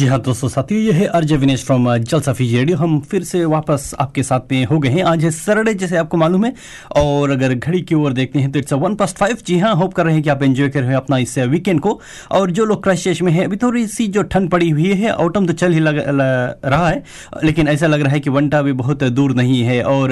जी हाँ दोस्तों साथियों ये है Arjay Vinesh from Jalsa Fiji radio. हम फिर से वापस आपके साथ में हो गए हैं। आज है सैटरडे जैसे आपको मालूम है। और अगर घड़ी की ओर देखते हैं तो इट्स वन प्लस फाइव जी हाँ होप कर रहे हैं कि आप एंजॉय कर रहे हैं अपना इस वीकेंड को। और जो लोग क्राइस्ट में है अभी थोड़ी सी जो ठंड पड़ी हुई है ऑटम तो चल ही लग, रहा है। लेकिन ऐसा लग रहा है कि वनटा भी बहुत दूर नहीं है। और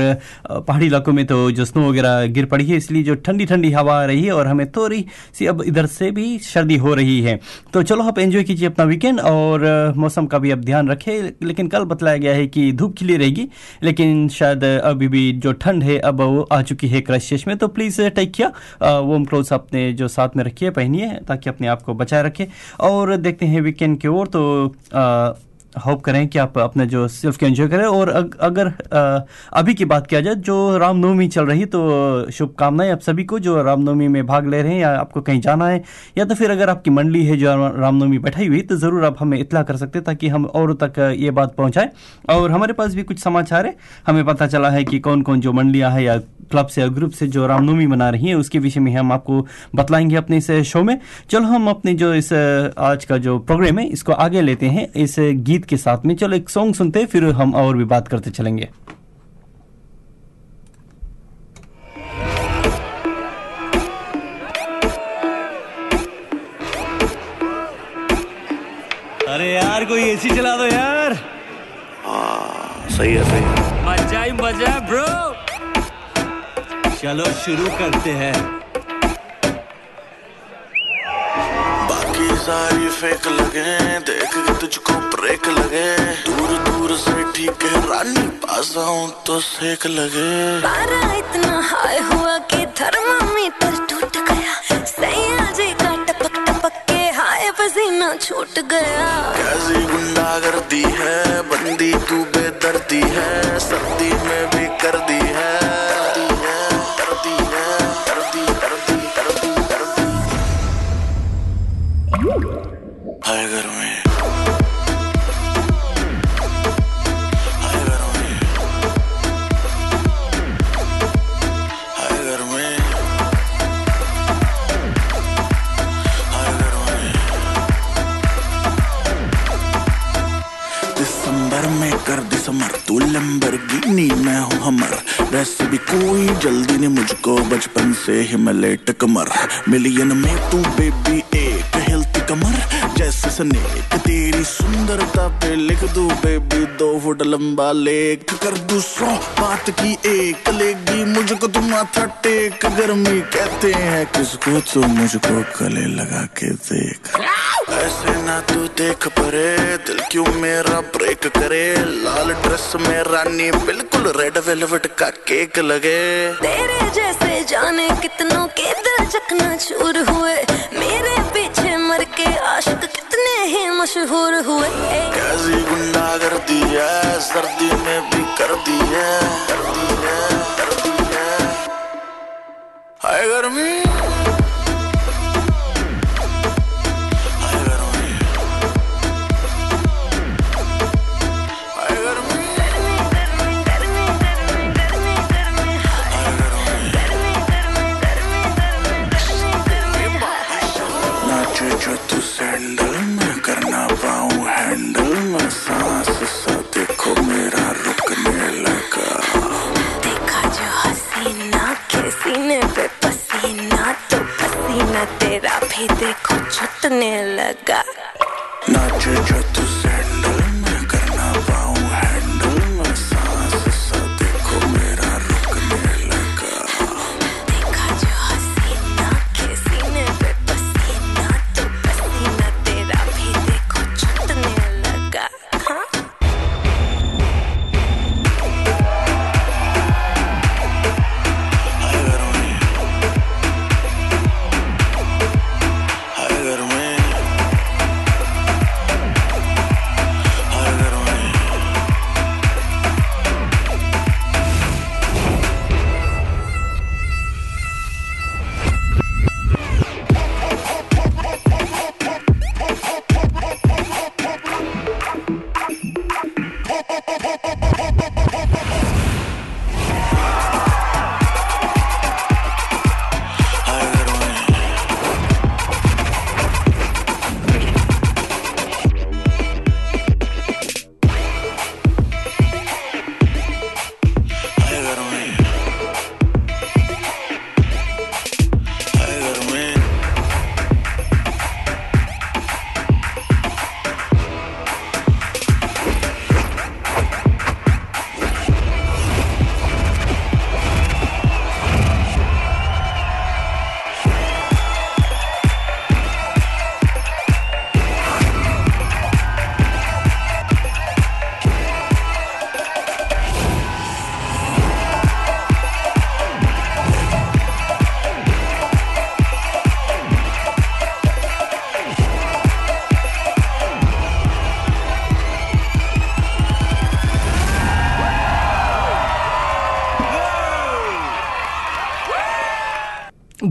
पहाड़ी इलाकों में तो जो स्नो वगैरह गिर पड़ी है इसलिए जो ठंडी ठंडी हवा आ रही है और हमें थोड़ी सी अब इधर से भी सर्दी हो रही है। तो चलो आप एंजॉय कीजिए अपना वीकेंड और मौसम का भी अब ध्यान रखें लेकिन कल बताया गया है कि धूप खिली रहेगी लेकिन शायद अभी भी जो ठंड है अब वो आ चुकी है क्रशिश में। तो प्लीज़ टेक किया वोम क्लोथ्स अपने जो साथ में रखिए पहनिए ताकि अपने आप को बचाए रखें। और देखते हैं वीकेंड की ओर तो अ, होप करें कि आप अपने जो सेल्फ को एंजॉय करें। और अग, अगर अ, अभी की बात किया जाए जो रामनवमी चल रही तो शुभकामनाएँ आप सभी को जो रामनवमी में भाग ले रहे हैं या आपको कहीं जाना है या तो फिर अगर आपकी मंडली है जो रामनवमी बैठाई हुई तो ज़रूर आप हमें इतला कर सकते ताकि हम औरों तक ये बात पहुंचाएँ। और हमारे पास भी कुछ समाचार है। हमें पता चला है कि कौन कौन जो मंडलियाँ हैं या क्लब से या ग्रुप से जो रामनवमी मना रही हैं उसके विषय में हम आपको बतलाएँगे अपने इस शो में। चलो हम अपने जो इस आज का जो प्रोग्राम है इसको आगे लेते हैं। इस गीत के साथ में। चलो एक सॉन्ग सुनते हैं फिर हम और भी बात करते चलेंगे। अरे यार कोई एसी चला दो यार। सही है सही है। मज़ा ही मज़ा ब्रो चलो शुरू करते हैं। सारी फेक लगे देख के तुझको ब्रेक लगे दूर दूर से ठीक है रानी पास आऊँ तो सेक लगे पारा इतना हाई हुआ कि थर्मामीटर टूट गया। सैया जी का टपक टपक के हाय पसीना छूट गया। कैसी गुंडा कर दी है बंदी तू बेदर्दी है सर्दी में भी कर दी है। हाय घर में। कर दिसंबर तू लंबरगिनी मैं हूँ हमर। वैसे भी कोई जल्दी नहीं मुझको बचपन से ही मैं लेट कमर मिलियन में तू बेबी एक हिलती कमर। जैसे स्नेक तेरी सुंदरता पे लिख दू बेबी दो फुट लंबा लेख। कर दू सौ बात की एक लेगी, मुझको तुम माथा टेक। गर्मी कहते हैं, किसको तू मुझको गले लगा के देख? ऐसे ना तू देख परे, दिल क्यों मेरा ब्रेक करे? लाल ड्रेस में रानी बिल्कुल रेड वेलवेट का केक लगे। तेरे जैसे जाने कितनों के दिल चकना चूर हुए। मेरे पीछे मशहूर हुए। कैसी गुंडा कर दी है, सर्दी में भी कर दी है कर दी है कर दी है गर्मी। तेरा भी देखो छुटने लगा। नाचे जो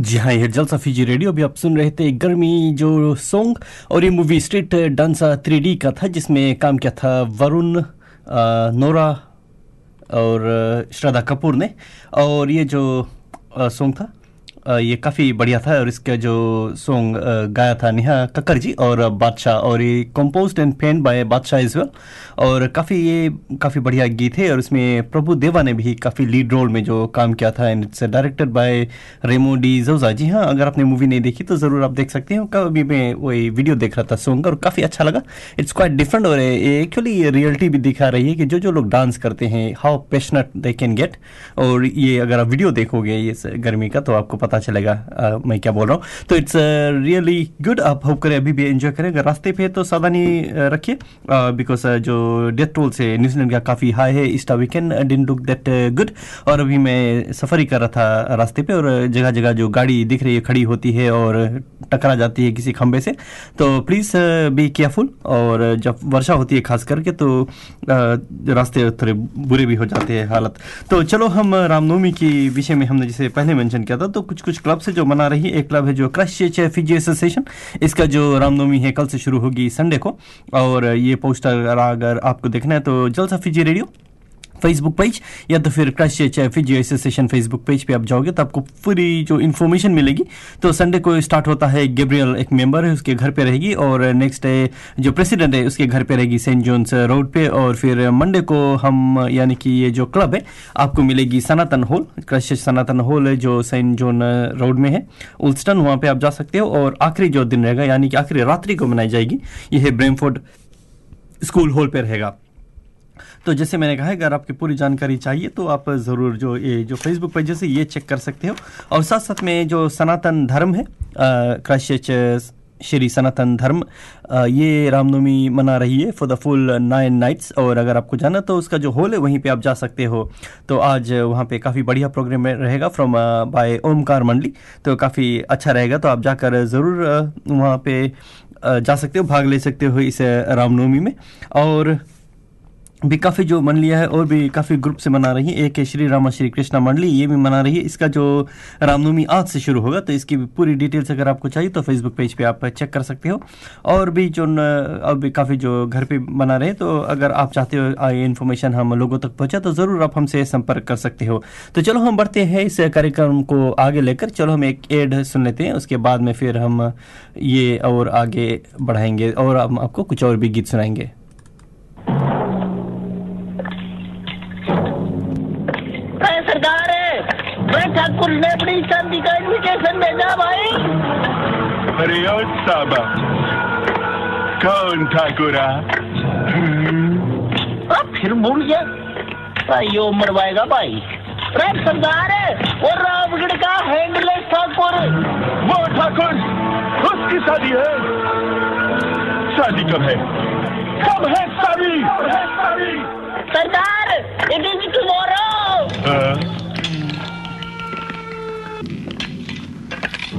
जी हाँ ये जलसा फीजी रेडियो। भी आप सुन रहे थे गर्मी जो सॉन्ग और ये मूवी स्ट्रीट डांसा थ्री का था, जिसमें काम किया था वरुण नोरा और श्रद्धा कपूर ने। और ये जो सॉन्ग था ये काफ़ी बढ़िया था और इसका जो सॉन्ग गाया था नेहा कक्कर जी और बादशाह और ये composed and penned by Badshah is well और काफ़ी ये काफ़ी बढ़िया गीत है और इसमें प्रभु देवा ने भी काफ़ी लीड रोल में जो काम किया था and it's directed by Remo D'Souza. जी हाँ अगर आपने मूवी नहीं देखी तो ज़रूर आप देख सकते हो। कभी मैं वही वीडियो देख रहा था सॉन्ग का और काफ़ी अच्छा लगा। इट्स क्वाइट डिफरेंट और एक्चुअली ये रियलिटी भी दिखा रही है कि जो जो लोग डांस करते हैं how passionate they can get और ये अगर आप वीडियो देखोगे ये गर्मी का तो आपको पता चलेगा अ, मैं क्या बोल रहा हूँ। तो इट्स रियली गुड आप होप करें अभी भी एंजॉय करें। अगर रास्ते पे तो सावधानी रखिए। बिकॉज़ जो डेथ टोल से न्यूजीलैंड का काफ़ी हाई है इस्टा वीकेंड डिन लुक दैट गुड और अभी मैं सफ़र ही कर रहा था रास्ते पे और जगह जगह जो गाड़ी दिख रही है खड़ी होती है और टकरा जाती है किसी खंबे से। तो प्लीज़ बी केयरफुल और जब वर्षा होती है खास करके तो रास्ते थोड़े बुरे भी हो जाते हैं हालत। तो चलो हम रामनवमी की विषय में हमने जैसे पहले मेंशन किया था तो कुछ कुछ क्लब है जो मना रही है। एक क्लब है जो क्रश फिजी एसोसिएशन इसका जो रामनवमी है, कल से शुरू होगी संडे को। और ये पोस्टर अगर आपको देखना है तो जल्द सा फिजी रेडियो फेसबुक पेज या तो फिर क्रश फिजी एसोसिएशन फेसबुक पेज पे आप जाओगे तो आपको पूरी जो इन्फॉर्मेशन मिलेगी। तो संडे को स्टार्ट होता है गेब्रियल एक मेंबर है, उसके घर पे रहेगी और नेक्स्ट डे जो प्रेसिडेंट है, उसके घर पे रहेगी सेंट जॉन्स रोड पे और फिर मंडे को हम, यानी कि ये जो क्लब है, आपको मिलेगी Sanatan hall crush Sanatan hall है, जो सेंट जॉन रोड में है। उल्स्टन वहाँ पे आप जा सकते हो और आखिरी जो दिन रहेगा, यानी कि आखिरी रात्रि को मनाई जाएगी, यह ब्रेमफोर्ड स्कूल हॉल पे रहेगा। तो जैसे मैंने कहा है अगर आपकी पूरी जानकारी चाहिए तो आप ज़रूर जो ये, जो फेसबुक पेज है ये चेक कर सकते हो। और साथ साथ में जो सनातन धर्म है क्राइस्ट श्री सनातन धर्म ये रामनवमी मना रही है for the full nine nights और अगर आपको जाना तो उसका जो हॉल है, वहीं पे आप जा सकते हो। तो आज वहाँ पे काफ़ी बढ़िया प्रोग्राम रहेगा फ्रॉम बाय ओमकार मंडली तो काफ़ी अच्छा रहेगा तो आप जाकर ज़रूर वहाँ पे जा सकते हो, भाग ले सकते हो इस रामनवमी में। और भी काफ़ी जो मन लिया है और भी काफ़ी ग्रुप से मना रही है। एक है श्री रामा, श्री कृष्णा मंडली, ये भी मना रही है। इसका जो रामनवमी आज से शुरू होगा तो इसकी भी पूरी डिटेल्स अगर आपको चाहिए तो फेसबुक पेज पे आप चेक कर सकते हो। और भी जो और भी काफ़ी जो घर पे मना रहे हैं तो अगर आप चाहते हो ये इन्फॉर्मेशन हम लोगों तक पहुँचा तो ज़रूर आप हमसे संपर्क कर सकते हो। तो चलो हम बढ़ते हैं इस कार्यक्रम को आगे लेकर। चलो हम एक एड सुन लेते हैं, उसके बाद में फिर हम, ये और आगे बढ़ाएँगे, और हम आपको कुछ और भी गीत सुनाएँगे अरे सरकार भाई ठाकुर ने अपनी शादी का इन्विटेशन भेजा भाई अरे साबा कौन ठाकुरा अब फिर भूल गया। भाई यो मरवाएगा भाई। अरे सरदार वो रामगढ़ का हैंडलेस ठाकुर। वो ठाकुर उसकी शादी है। शादी कब है? कब है शादी? सरदार इट इज़ टुमारो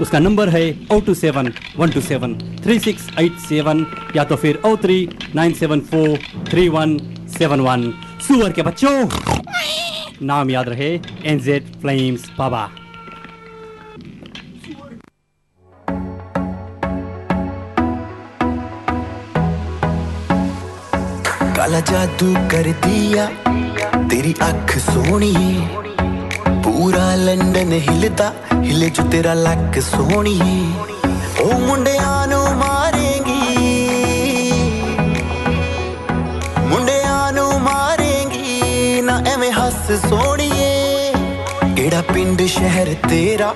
उसका नंबर है O two seven one two seven three six eight seven या तो फिर O three nine seven four three one seven one सुअर के बच्चों, नाम याद रहे एनजेड फ्लेम्स बाबा काला जादू कर दिया, तेरी अख सोनी ਪੂਰਾ ਲੰਡਨ ਹਿਲਦਾ, ਹਿਲੇ ਜੂ ਤੇਰਾ ਲੱਕ ਸੋਹਣੀਏ। ਉਹ ਮੁੰਡਿਆਂ ਨੂੰ ਮਾਰੇਂਗੀ। ਮੁੰਡਿਆਂ ਨੂੰ ਮਾਰੇਂਗੀ, ਨਾ ਐਵੇਂ ਹੱਸ ਸੋਹਣੀਏ। ਕਿਹੜਾ ਪਿੰਡ, ਸ਼ਹਿਰ ਤੇਰਾ,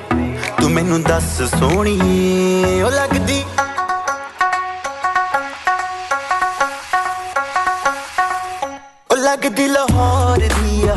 ਤੂੰ ਮੈਨੂੰ ਦੱਸ ਸੋਹਣੀਏ। ਉਹ ਲੱਗਦੀ ਲੱਗਦੀ ਲਾਹੌਰ ਦੀ ਆ।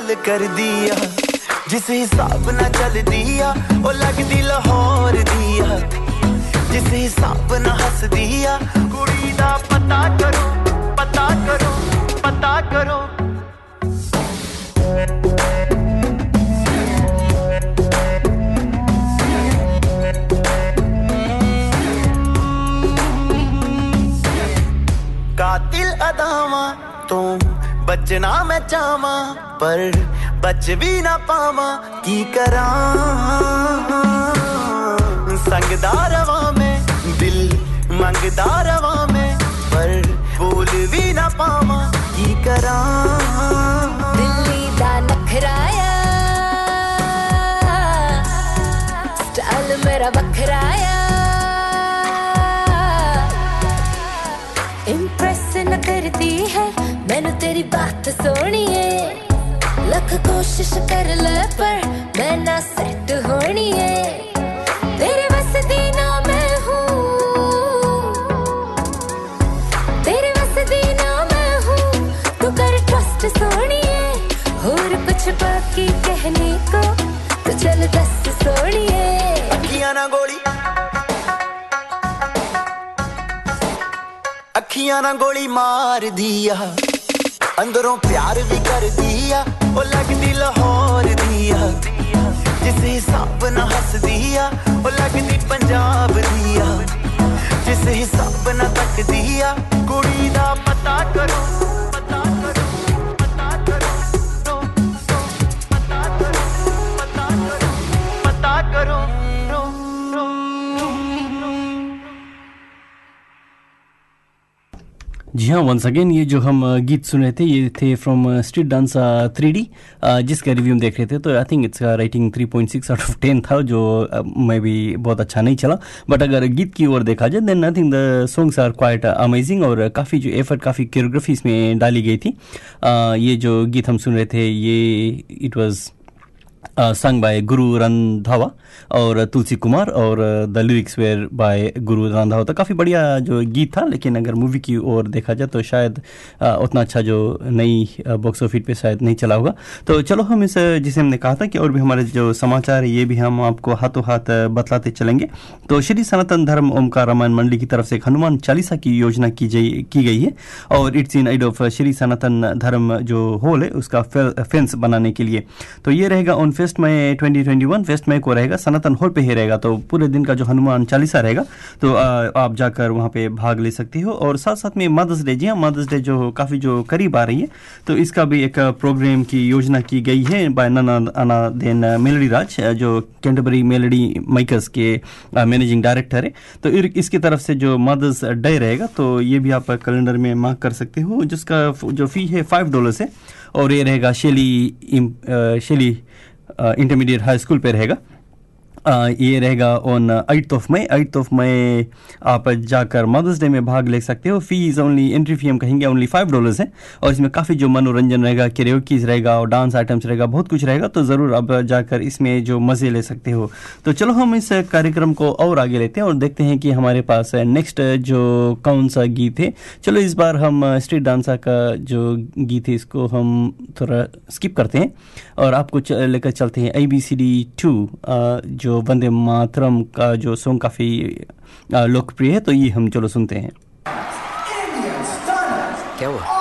दिल कर दिया, जिस हिसाब न चल दिया, वो लग दी लाहौर दिया। जिस हिसाब न हस दिया, कुड़ी दा पता करो पता करो पता करो। कातिल अदावा तू बचना मैं चावा पर बच भी ना पावा, की करा? संगदार रवा में, दिल मंगदार रवा में, पर बोल भी ना पावा, की करा? दिल्ली नखराया मेरा बखराया इंप्रेस न करती है, मैंने तेरी बात सोनी है। लाख कोशिश कर ले, पर मैं ना सेट होनी है। तेरे बस दी ना मैं हूँ। तेरे बस दी मैं हूँ। तू कर ट्रस्ट सोनी है। और कुछ बाकी कहने को तू चल दस सोनी है। अखियाँ ना गोली। अखियाँ ना गोली मार दिया। अंदरों प्यार भी कर दिया। ਉਹ ਲੱਗਦੀ ਲਾਹੌਰ ਦੀ ਆ ਜਿਸ ਹਿਸਾਬ ਨਾਲ ਹੱਸਦੀ ਆ, ਉਹ ਲੱਗਦੀ ਪੰਜਾਬ ਦੀ ਆ ਜਿਸ ਹਿਸਾਬ ਨਾਲ ਤੱਕਦੀ ਆ, ਕੁੜੀ ਦਾ ਪਤਾ ਕਰੋ ਪਤਾ ਕਰੋ। जी हाँ वंस अगेन ये जो हम गीत सुन रहे थे ये थे from street dance three D जिसका रिव्यू हम देख रहे थे। तो I think it's rating 3.6 out of 10 था जो uh, मैं भी बहुत अच्छा नहीं चला। बट अगर गीत की ओर देखा जाए then I think the songs are quite amazing और काफ़ी जो एफर्ट काफ़ी कोरियोग्राफी इसमें डाली गई थी। Uh, ये जो गीत हम सुन रहे थे ये इट वॉज़ संग बाय गुरु रंधावा और तुलसी कुमार और the lyrics where by Guru Randhawa तो काफ़ी बढ़िया जो गीत था, लेकिन अगर मूवी की ओर देखा जाए तो शायद उतना अच्छा जो नई बॉक्स ऑफ़िस पे शायद नहीं चला होगा। तो चलो हम इस जिसे हमने कहा था कि और भी हमारे जो समाचार है, ये भी हम आपको हाथों हाथ बतलाते चलेंगे। तो श्री सनातन धर्म ओमकार रामायण मंडली की तरफ़ से हनुमान चालीसा की योजना की जाई की गई है और it's in aid of Shri Sanatan Dharma जो होल है, उसका फेंस बनाने के लिए। तो ये रहेगा on first May 2021 first May को रहेगा, सनातन हॉल पे ही रहेगा तो पूरे दिन का जो हनुमान चालीसा रहेगा तो आप जाकर वहाँ पे भाग ले सकते हो। और साथ साथ में मदर्स डे जी हाँ मदर्स डे जो काफ़ी जो करीब आ रही है तो इसका भी एक प्रोग्राम की योजना की गई है बाय नना देन मेलडी राज जो कैंटरबरी मेलडी मेकर्स के मैनेजिंग डायरेक्टर है। तो इसकी तरफ़ से जो मदर्स डे रहेगा तो ये भी आप कैलेंडर में मार्क कर सकते हो, जिसका जो फ़ी है फाइव डॉलर्स है। और ये रहेगा Shelley Shelley intermediate high school पे रहेगा। ये रहेगा on eighth of May eighth of May आप जाकर मदर्स डे में भाग ले सकते हो। फ़ीस ओनली एंट्री फ़ी हम कहेंगे ओनली फाइव डॉलर्स है। और इसमें काफ़ी जो मनोरंजन रहेगा कैरियोकीज रहेगा और डांस आइटम्स रहेगा, बहुत कुछ रहेगा तो ज़रूर आप जाकर इसमें जो मज़े ले सकते हो। तो चलो हम इस कार्यक्रम को और आगे लेते हैं और देखते हैं कि हमारे पास नेक्स्ट जो कौन सा गीत है। चलो इस बार हम स्ट्रीट डांसा का जो गीत है, इसको हम थोड़ा स्किप करते हैं। और आपको लेकर चलते हैं A B C D two जो वंदे मातरम का जो सॉन्ग काफ़ी लोकप्रिय है तो ये हम चलो सुनते हैं। क्या हुआ?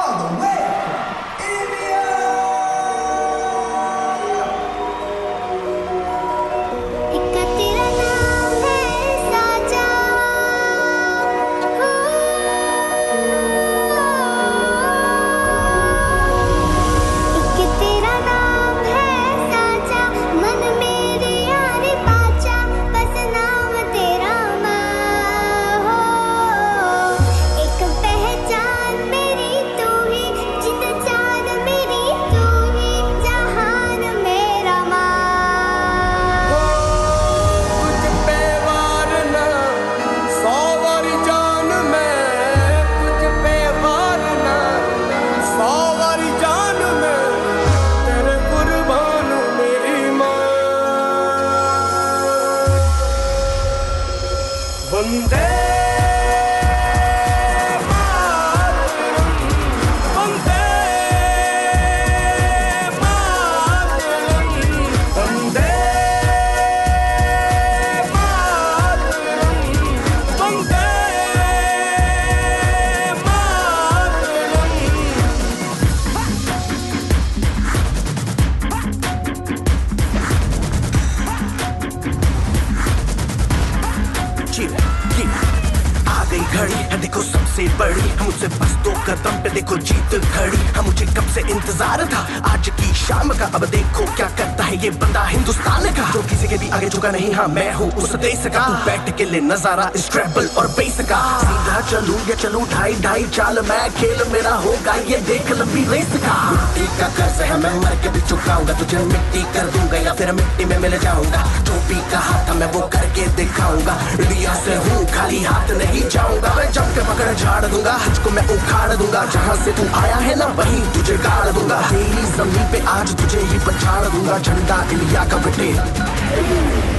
के भी आगे झुका नहीं हाँ मैं हूँ उस देश का तू बैठ के ले नज़ारा इस ट्रैवल और बेस का सीधा चलूँ या चलूँ, ढाई ढाई चाल, मैं खेल मेरा होगा, ये देख लंबी रेस का मिट्टी का कर्ज है, मैं मर के भी चुकाऊँगा, तुझे मिट्टी कर दूँगा या फिर मिट्टी में मिल जाऊँगा। जो भी कहा था मैं वो करके दिखाऊँगा। इंडिया से हूँ, खाली हाथ नहीं जाऊँगा। मैं जब के पकड़ झाड़ दूँगा, तुझको मैं उखाड़ दूँगा। जहाँ से तू आया है ना, वहीं तुझे गाड़ दूँगा। तेरी ज़मीन पे आज तुझे ही पछाड़ दूँगा, झंडा इंडिया का बटे Thank you.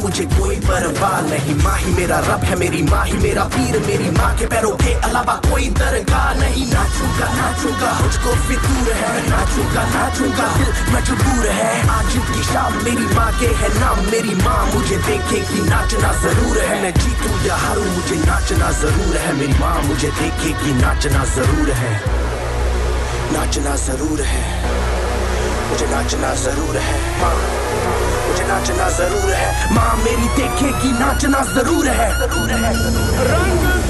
मुझे कोई परवाह नहीं। माँ ही मेरा रब है मेरी माँ ही मेरा पीर, मेरी माँ के पैरों के अलावा कोई दरगाह नहीं। नाचूँगा नाचूँगा, मुझको फितूर है। नाचूँगा नाचूँगा, दिल मजबूर है। आज की शाम मेरी माँ के है नाम, मेरी माँ मुझे देखेगी नाचना ज़रूर है। मैं जीतू या हारूं, मुझे नाचना ज़रूर है। मेरी माँ मुझे देखेगी नाचना ज़रूर है। नाचना ज़रूर है। मुझे नाचना ज़रूर है। मुझे नाचना ज़रूर है। माँ मेरी देखेगी नाचना ज़रूर है। ज़रूर है रंग केसर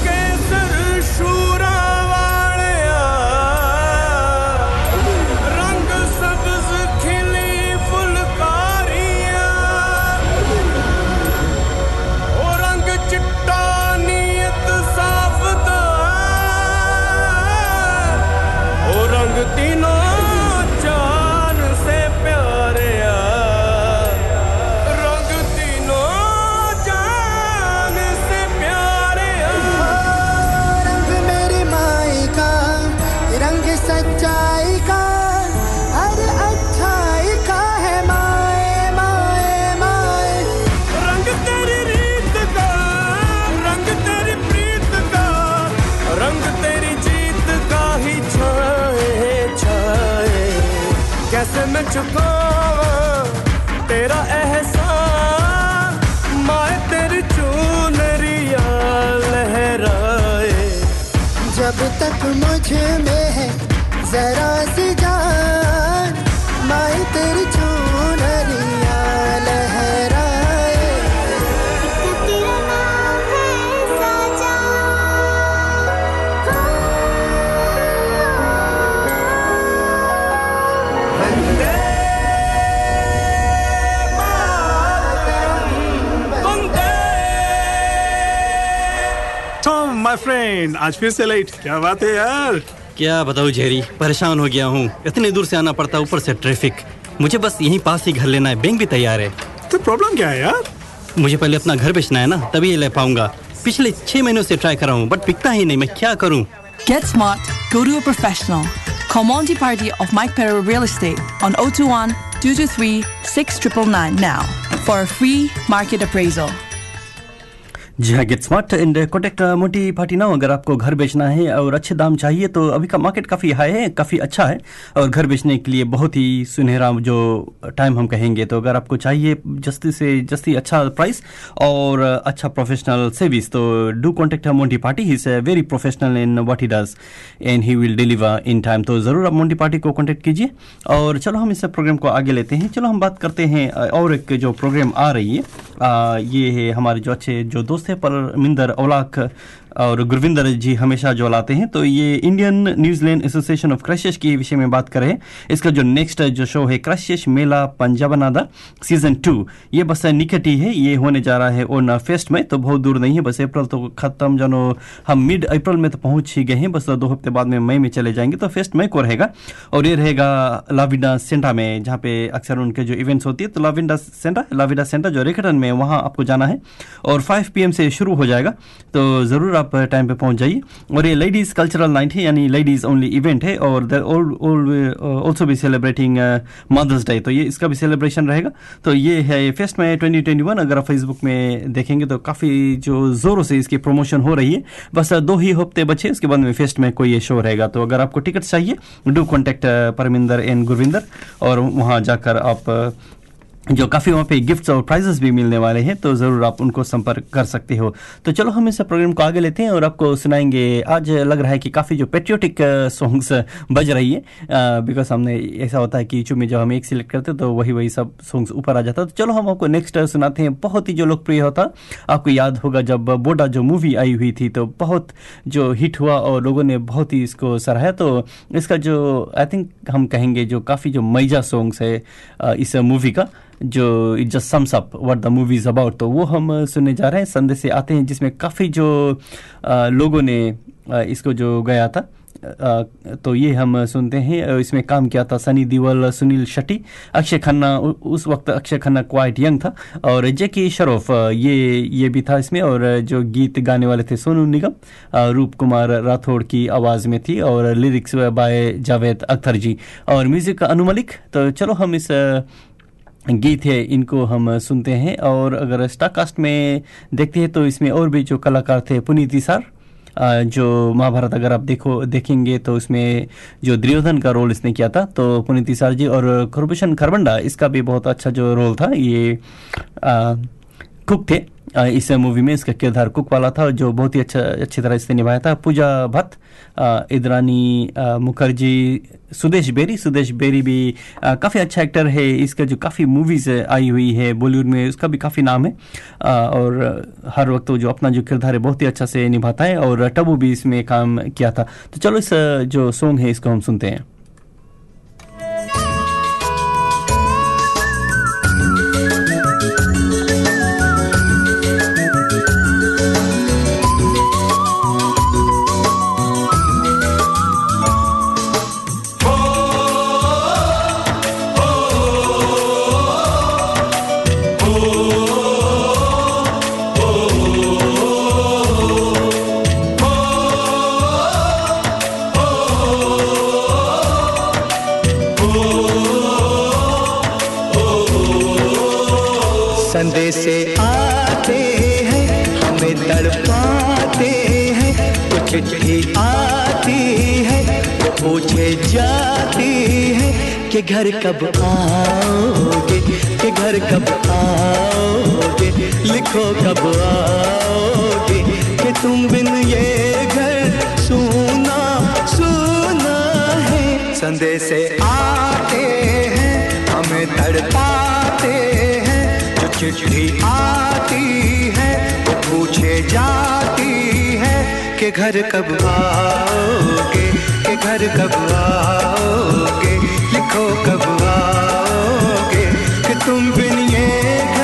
कैसे मैं तेरा एहसान, माए लहराए। जब तक मुझमें है जरा सी जान तेरी माय फ्रेंड आज फिर से लेट क्या बात है यार? क्या बताऊँ जेरी? परेशान हो गया हूँ। इतने दूर से आना पड़ता ऊपर से ट्रैफ़िक मुझे बस यहीं पास ही घर लेना है। बैंक भी तैयार है। तो प्रॉब्लम क्या है यार? मुझे पहले अपना घर बेचना है ना तभी ये ले पाऊँगा। पिछले छह महीनों से ट्राई कर रहा हूँ बट बिकता ही नहीं। मैं क्या करूँ? Get smart, go to a professional. Call Monty Party of Mike Perro Real Estate on 021 223 6999 now for a free market appraisal. जी हाँ get smart and contact Moti party now अगर आपको घर बेचना है और अच्छे दाम चाहिए तो अभी का मार्केट काफ़ी हाई है काफ़ी अच्छा है। और घर बेचने के लिए बहुत ही सुनहरा जो टाइम हम कहेंगे तो अगर आपको चाहिए जस्ती से जस्ती अच्छा प्राइस और अच्छा प्रोफेशनल सर्विस तो do contact Moti party. He is very professional in what he does and he will deliver in time तो ज़रूर आप मोटी पार्टी को कॉन्टेक्ट कीजिए। और चलो हम इस प्रोग्राम को आगे लेते हैं। चलो हम बात करते हैं और एक जो प्रोग्राम आ रही है अ, ये है हमारे जो अच्छे जो दोस्त है परमिंदर औलाक और गुरविंदर जी हमेशा जो लाते हैं। तो ये Indian New Zealand association of crashes के विषय में बात करें। इसका जो नेक्स्ट जो शो है क्रैशेस मेला, पंजाबनादा सीज़न टू ये बस निकट ही। है ये होने जा रहा है ऑन फेस्ट में तो बहुत दूर नहीं है। बस अप्रैल तो खत्म, जानो, हम मिड अप्रैल में तो पहुँच ही गए हैं। बस दो हफ़्ते बाद में मई में चले जाएँगे तो फेस्ट मई को रहेगा। और ये रहेगा लाविडा सेंटा में, जहाँ पे अक्सर उनके जो इवेंट्स होती है तो लाविडा सेंटा लाविडा सेंटा जो रेखटन में, वहाँ आपको जाना है। और 5 पीएम से शुरू हो जाएगा तो ज़रूर आप टाइम पे पहुँच जाइए। और ये लेडीज़ कल्चरल नाइट है, यानी लेडीज़ ओनली इवेंट है, और देर ऑल्सो भी सेलिब्रेटिंग मदर्स डे तो ये इसका भी सेलिब्रेशन रहेगा। तो ये है फेस्ट में 2021 अगर आप फेसबुक में देखेंगे तो काफ़ी जो ज़ोरों से इसकी प्रमोशन हो रही है। बस दो ही हफ़्ते बचे, उसके बाद में फेस्ट में कोई ये शो रहेगा। तो अगर आपको टिकट चाहिए do contact Paraminder and Gurvinder, और वहाँ जाकर आप जो काफ़ी वहाँ पे गिफ्ट्स और प्राइजेस भी मिलने वाले हैं तो ज़रूर आप उनको संपर्क कर सकते हो। तो चलो हम इस प्रोग्राम को आगे लेते हैं और आपको सुनाएँगे। आज लग रहा है कि काफ़ी जो पेट्रियोटिक सॉन्ग्स बज रही है बिकॉज़ हमने ऐसा होता है कि में जब हम एक सिलेक्ट करते तो वही वही सब सॉन्ग्स ऊपर आ जाता तो चलो हम आपको नेक्स्ट सुनाते हैं। बहुत ही जो लोकप्रिय होता, आपको याद होगा जब बोडा जो मूवी आई हुई थी तो बहुत जो हिट हुआ और लोगों ने बहुत ही इसको सराहा तो इसका जो आई थिंक हम कहेंगे जो काफ़ी जो मैजा सॉन्ग्स है इस मूवी का जो it just sums up what the movie is about तो वो हम सुनने जा रहे हैं संदेश से आते हैं जिसमें काफ़ी जो अ, लोगों ने अ, इसको जो गया था अ, तो ये हम सुनते हैं। इसमें काम किया था सनी देओल सुनील शेट्टी अक्षय खन्ना उस वक्त अक्षय खन्ना क्वाइट यंग था और जैकी शरोफ ये ये भी था इसमें और जो गीत गाने वाले थे सोनू निगम रूप कुमार राठौड़ की आवाज़ में थी और लिरिक्स बाय जावेद अख्तर जी और म्यूज़िक अनु मलिक तो चलो हम इस गीत है, इनको हम सुनते हैं और अगर स्टाकास्ट में देखते हैं तो इसमें और भी जो कलाकार थे, पुनीति सर जो महाभारत अगर आप देखो, देखेंगे तो उसमें जो दुर्योधन का रोल इसने किया था तो पुनीति सर जी और कुरभूषण खरबंडा, इसका भी बहुत अच्छा जो रोल था, ये कुक थे। इस मूवी में इसका किरदार कुक वाला था जो बहुत ही अच्छा अच्छी तरह इसने निभाया था। पूजा भट्ट इंद्रानी मुखर्जी सुदेश बेरी। सुदेश बेरी भी काफ़ी अच्छा एक्टर है। इसका जो काफ़ी मूवीज़ आई हुई है बॉलीवुड में उसका भी काफ़ी नाम है। अ, और हर वक्त वो जो अपना जो किरदार है बहुत ही अच्छा से निभाता है और टबू भी इसमें काम किया था। तो चलो इस जो सॉन्ग है इसको हम सुनते हैं। के घर कब आओगे? के घर कब आओगे? लिखो कब आओगे? के तुम बिन ये घर सुना सुना है। संदेश आते हैं, हमें तड़पाते हैं। जो चिट्ठी आती है, वो पूछे जाती है, के घर कब आओगे? के घर कब आओगे? लिखो कब आओगे कि तुम बिन ये घर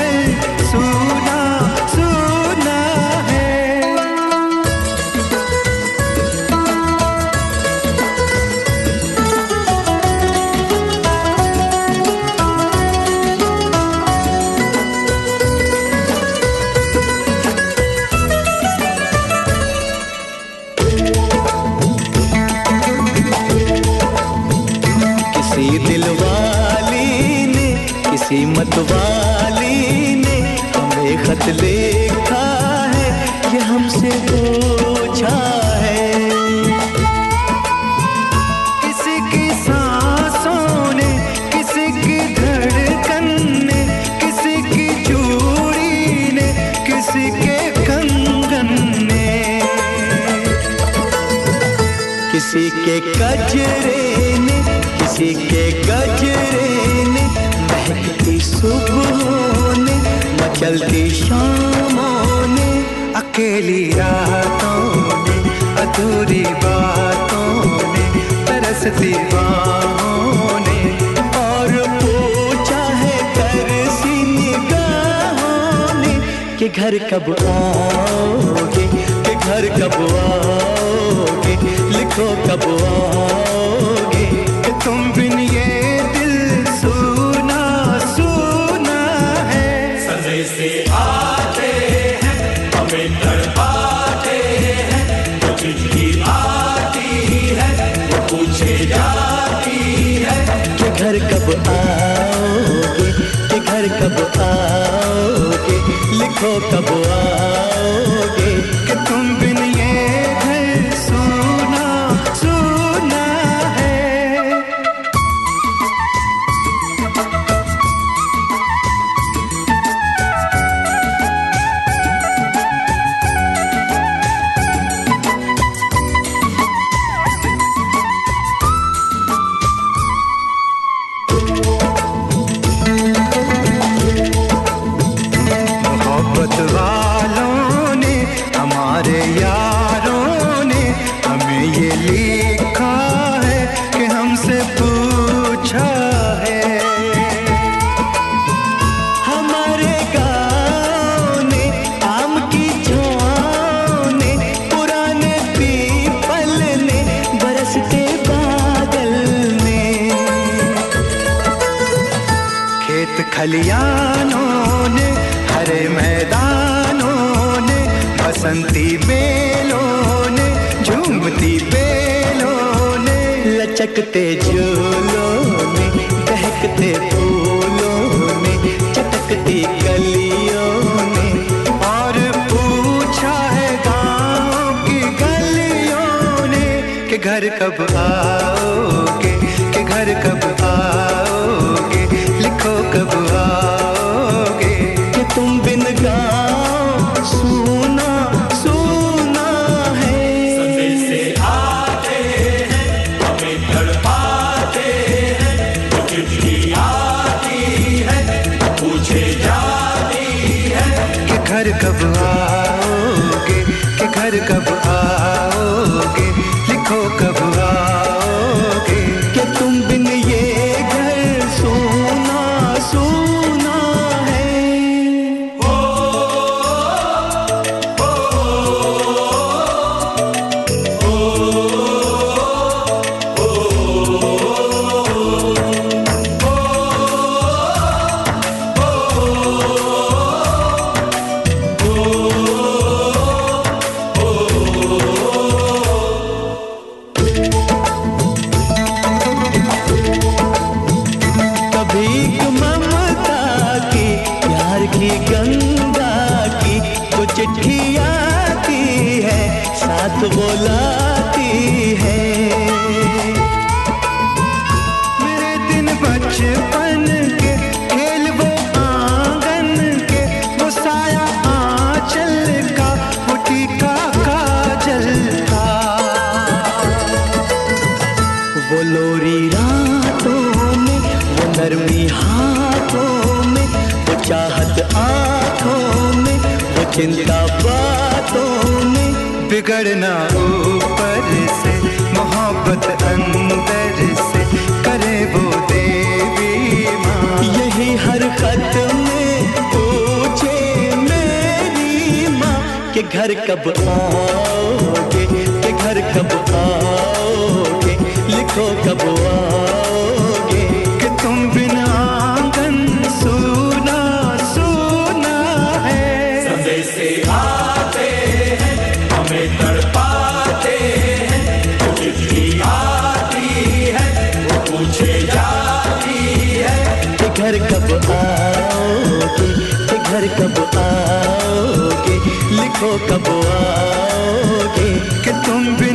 कब आओगे के घर कब आओगे? लिखो कब बिगड़ना ऊपर से, मोहब्बत अंदर से करे वो देवी माँ। यही हर खत में पूछे मेरी माँ के घर कब आओगे, के घर कब आओगे, लिखो कब आओगे। कब आओगे? लिखो कब आओगे कि तुम बिन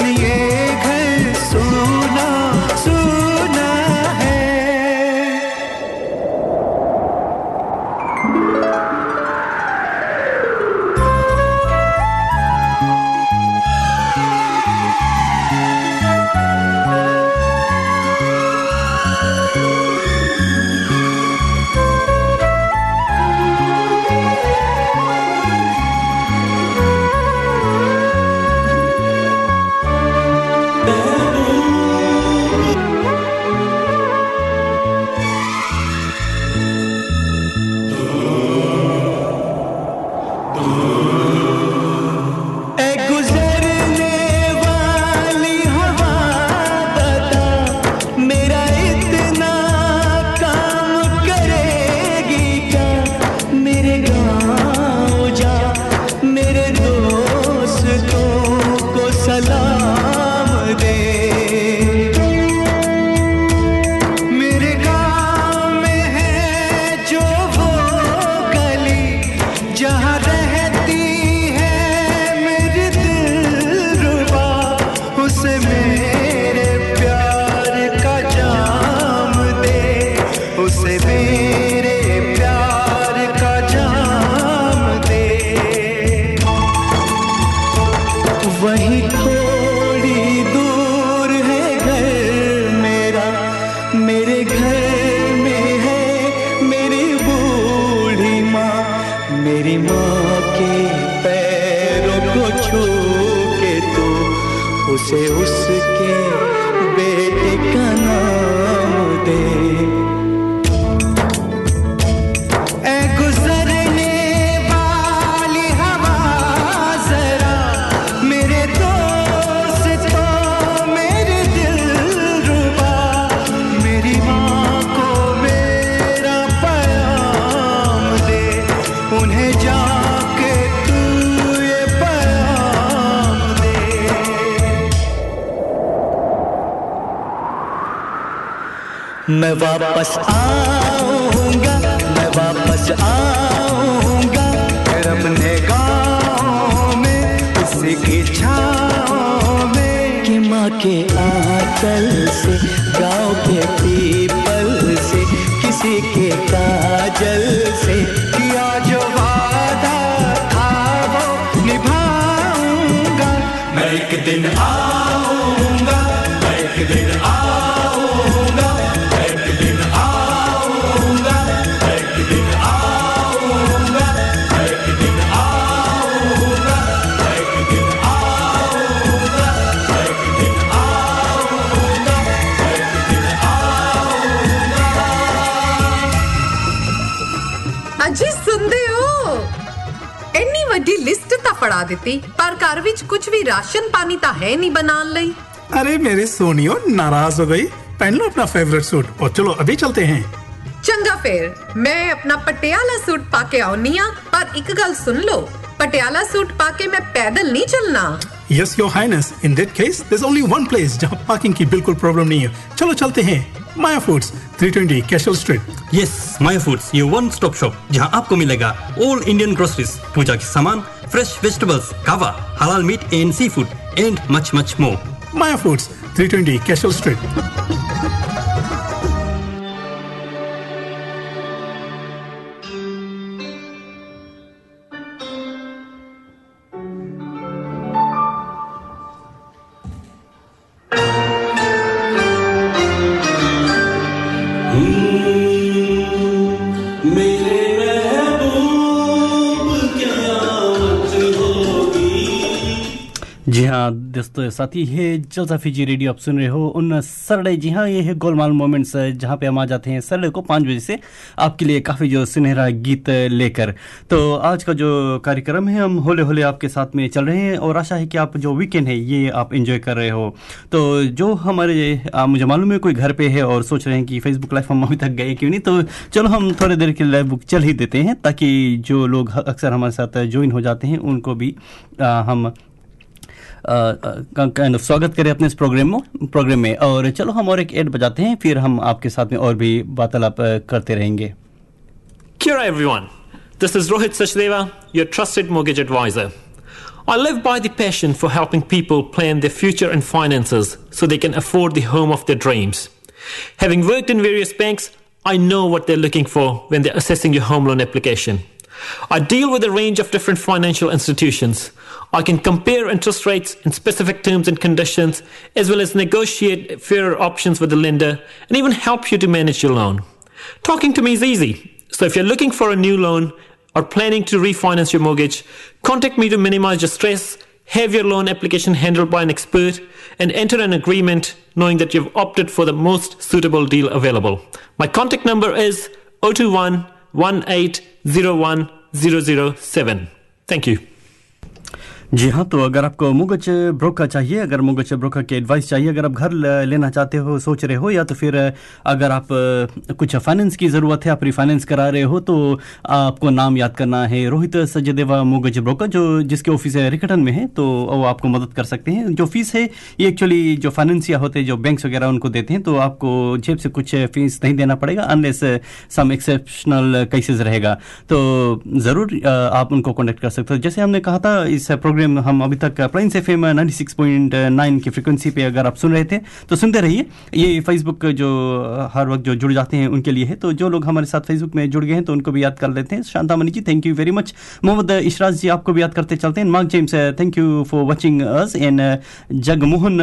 मैं वापस आऊँगा, मैं वापस आऊँगा। करम ने गाँव में किसी की छाँव में कि माँ के आंचल से, गाँव के पीपल से, किसी के काजल से किया जो वादा था वो निभाऊँगा। मैं एक दिन आऊँगा, मैं एक दिन ਸੁਣਦੇ ਹੋ ਇੰਨੀ ਵੱਡੀ ਲਿਸਟ ਤਾਂ ਫੜਾ ਦਿੱਤੀ ਪਰ ਘਰ ਵਿੱਚ ਕੁਝ ਵੀ ਰਾਸ਼ਨ ਪਾਣੀ ਤਾਂ ਹੈ ਨਹੀਂ ਬਣਾਉਣ ਲਈ अरे मेरी सोनियो नाराज हो गई पहन लो अपना फेवरेट सूट और चलो अभी चलते हैं ਚੰਗਾ ਫੇਰ ਮੈਂ ਆਪਣਾ ਪਟਿਆਲਾ ਸੂਟ ਪਾ ਕੇ ਆਉਣੀ ਆ ਪਰ ਇੱਕ ਗੱਲ ਸੁਣ ਲਓ ਪਟਿਆਲਾ ਸੂਟ ਪਾ ਕੇ ਮੈਂ ਪੈਦਲ ਨਹੀਂ ਚੱਲਣਾ Yes your highness in that case there only one place जहाँ पार्किंग की बिल्कुल प्रॉब्लम नहीं है। चलो चलते हैं Maya foods 320 Cashel street yes Maya foods ये वन स्टॉप शॉप जहाँ आपको मिलेगा ऑल इंडियन ग्रोसरीज पूजा के सामान फ्रेश वेजिटेबल्स कावा हलाल meat and seafood and much much more Maya foods 320 Cashel street हाँ दोस्तों साथी ये जलसा फीजी रेडियो आप सुन रहे हो उन सरडे जी हाँ ये है गोलमाल मोमेंट्स जहाँ पे हम आ जाते हैं सरडे को पाँच बजे से आपके लिए काफ़ी जो सुनहरा गीत लेकर। तो आज का जो कार्यक्रम है हम होले होले आपके साथ में चल रहे हैं और आशा है कि आप जो वीकेंड है ये आप इंजॉय कर रहे हो। तो जो हमारे आ, मुझे मालूम है कोई घर पर है और सोच रहे हैं कि फेसबुक लाइव हम अभी तक गए क्यों नहीं तो चलो हम थोड़ी देर के लाइव बुक चल ही देते हैं ताकि जो लोग अक्सर हमारे साथ ज्वाइन हो जाते हैं उनको भी हम काइंड ऑफ स्वागत करें अपने इस प्रोग्राम में प्रोग्राम में और चलो हम और एक एड बजाते हैं फिर हम आपके साथ में और भी वार्तालाप अ, करते रहेंगे Kia ora, everyone. This is Rohit Sachdeva, your trusted mortgage advisor. I live by the passion for helping people plan their future and finances so they can afford the home of their dreams. Having worked in various banks, I know what they're looking for when they're assessing your home loan application. I deal with a range of different financial institutions. I can compare interest rates and specific terms and conditions, as well as negotiate fairer options with the lender and even help you to manage your loan. Talking to me is easy. So if you're looking for a new loan or planning to refinance your mortgage, contact me to minimize your stress, have your loan application handled by an expert, and enter an agreement knowing that you've opted for the most suitable deal available. My contact number is 021 1801007. Thank you. जी हाँ तो अगर आपको मुगच broker चाहिए, अगर मुगच broker की advice चाहिए, अगर आप घर लेना चाहते हो, सोच रहे हो, या तो फिर, अगर आप, कुछ फाइनेंस की ज़रूरत है, आप रिफाइनेंस करा रहे हो तो आपको नाम याद करना है रोहित सजदेवा मुगज ब्रोकर, जो जिसके ऑफ़िस है रिकटन में है तो वो आपको मदद कर सकते हैं। जो फ़ीस है, ये एक्चुअली जो फाइनेंसिया होते हैं, जो बैंक्स वगैरह, उनको देते हैं तो आपको जेब से कुछ फ़ीस नहीं देना पड़ेगा अनलेस सम एक्सेप्शनल केसेस रहेगा। तो ज़रूर आप उनको कॉन्टेक्ट कर सकते हो। जैसे हमने कहा था, इस प्रोग्राम हम अभी तक प्लाइंस F M ninety six point nine की फ्रिक्वेंसी पे अगर आप सुन रहे थे तो सुनते रहिए। ये फेसबुक जो हर वक्त जो जुड़ जाते हैं, उनके लिए है। तो जो लोग हमारे साथ फेसबुक में जुड़ गए हैं तो उनको भी याद कर लेते हैं। Shantamani ji thank you very much Mohammad Ishraj ji, आपको भी याद करते चलते हैं। Mark James thank you for watching us and Jagmohan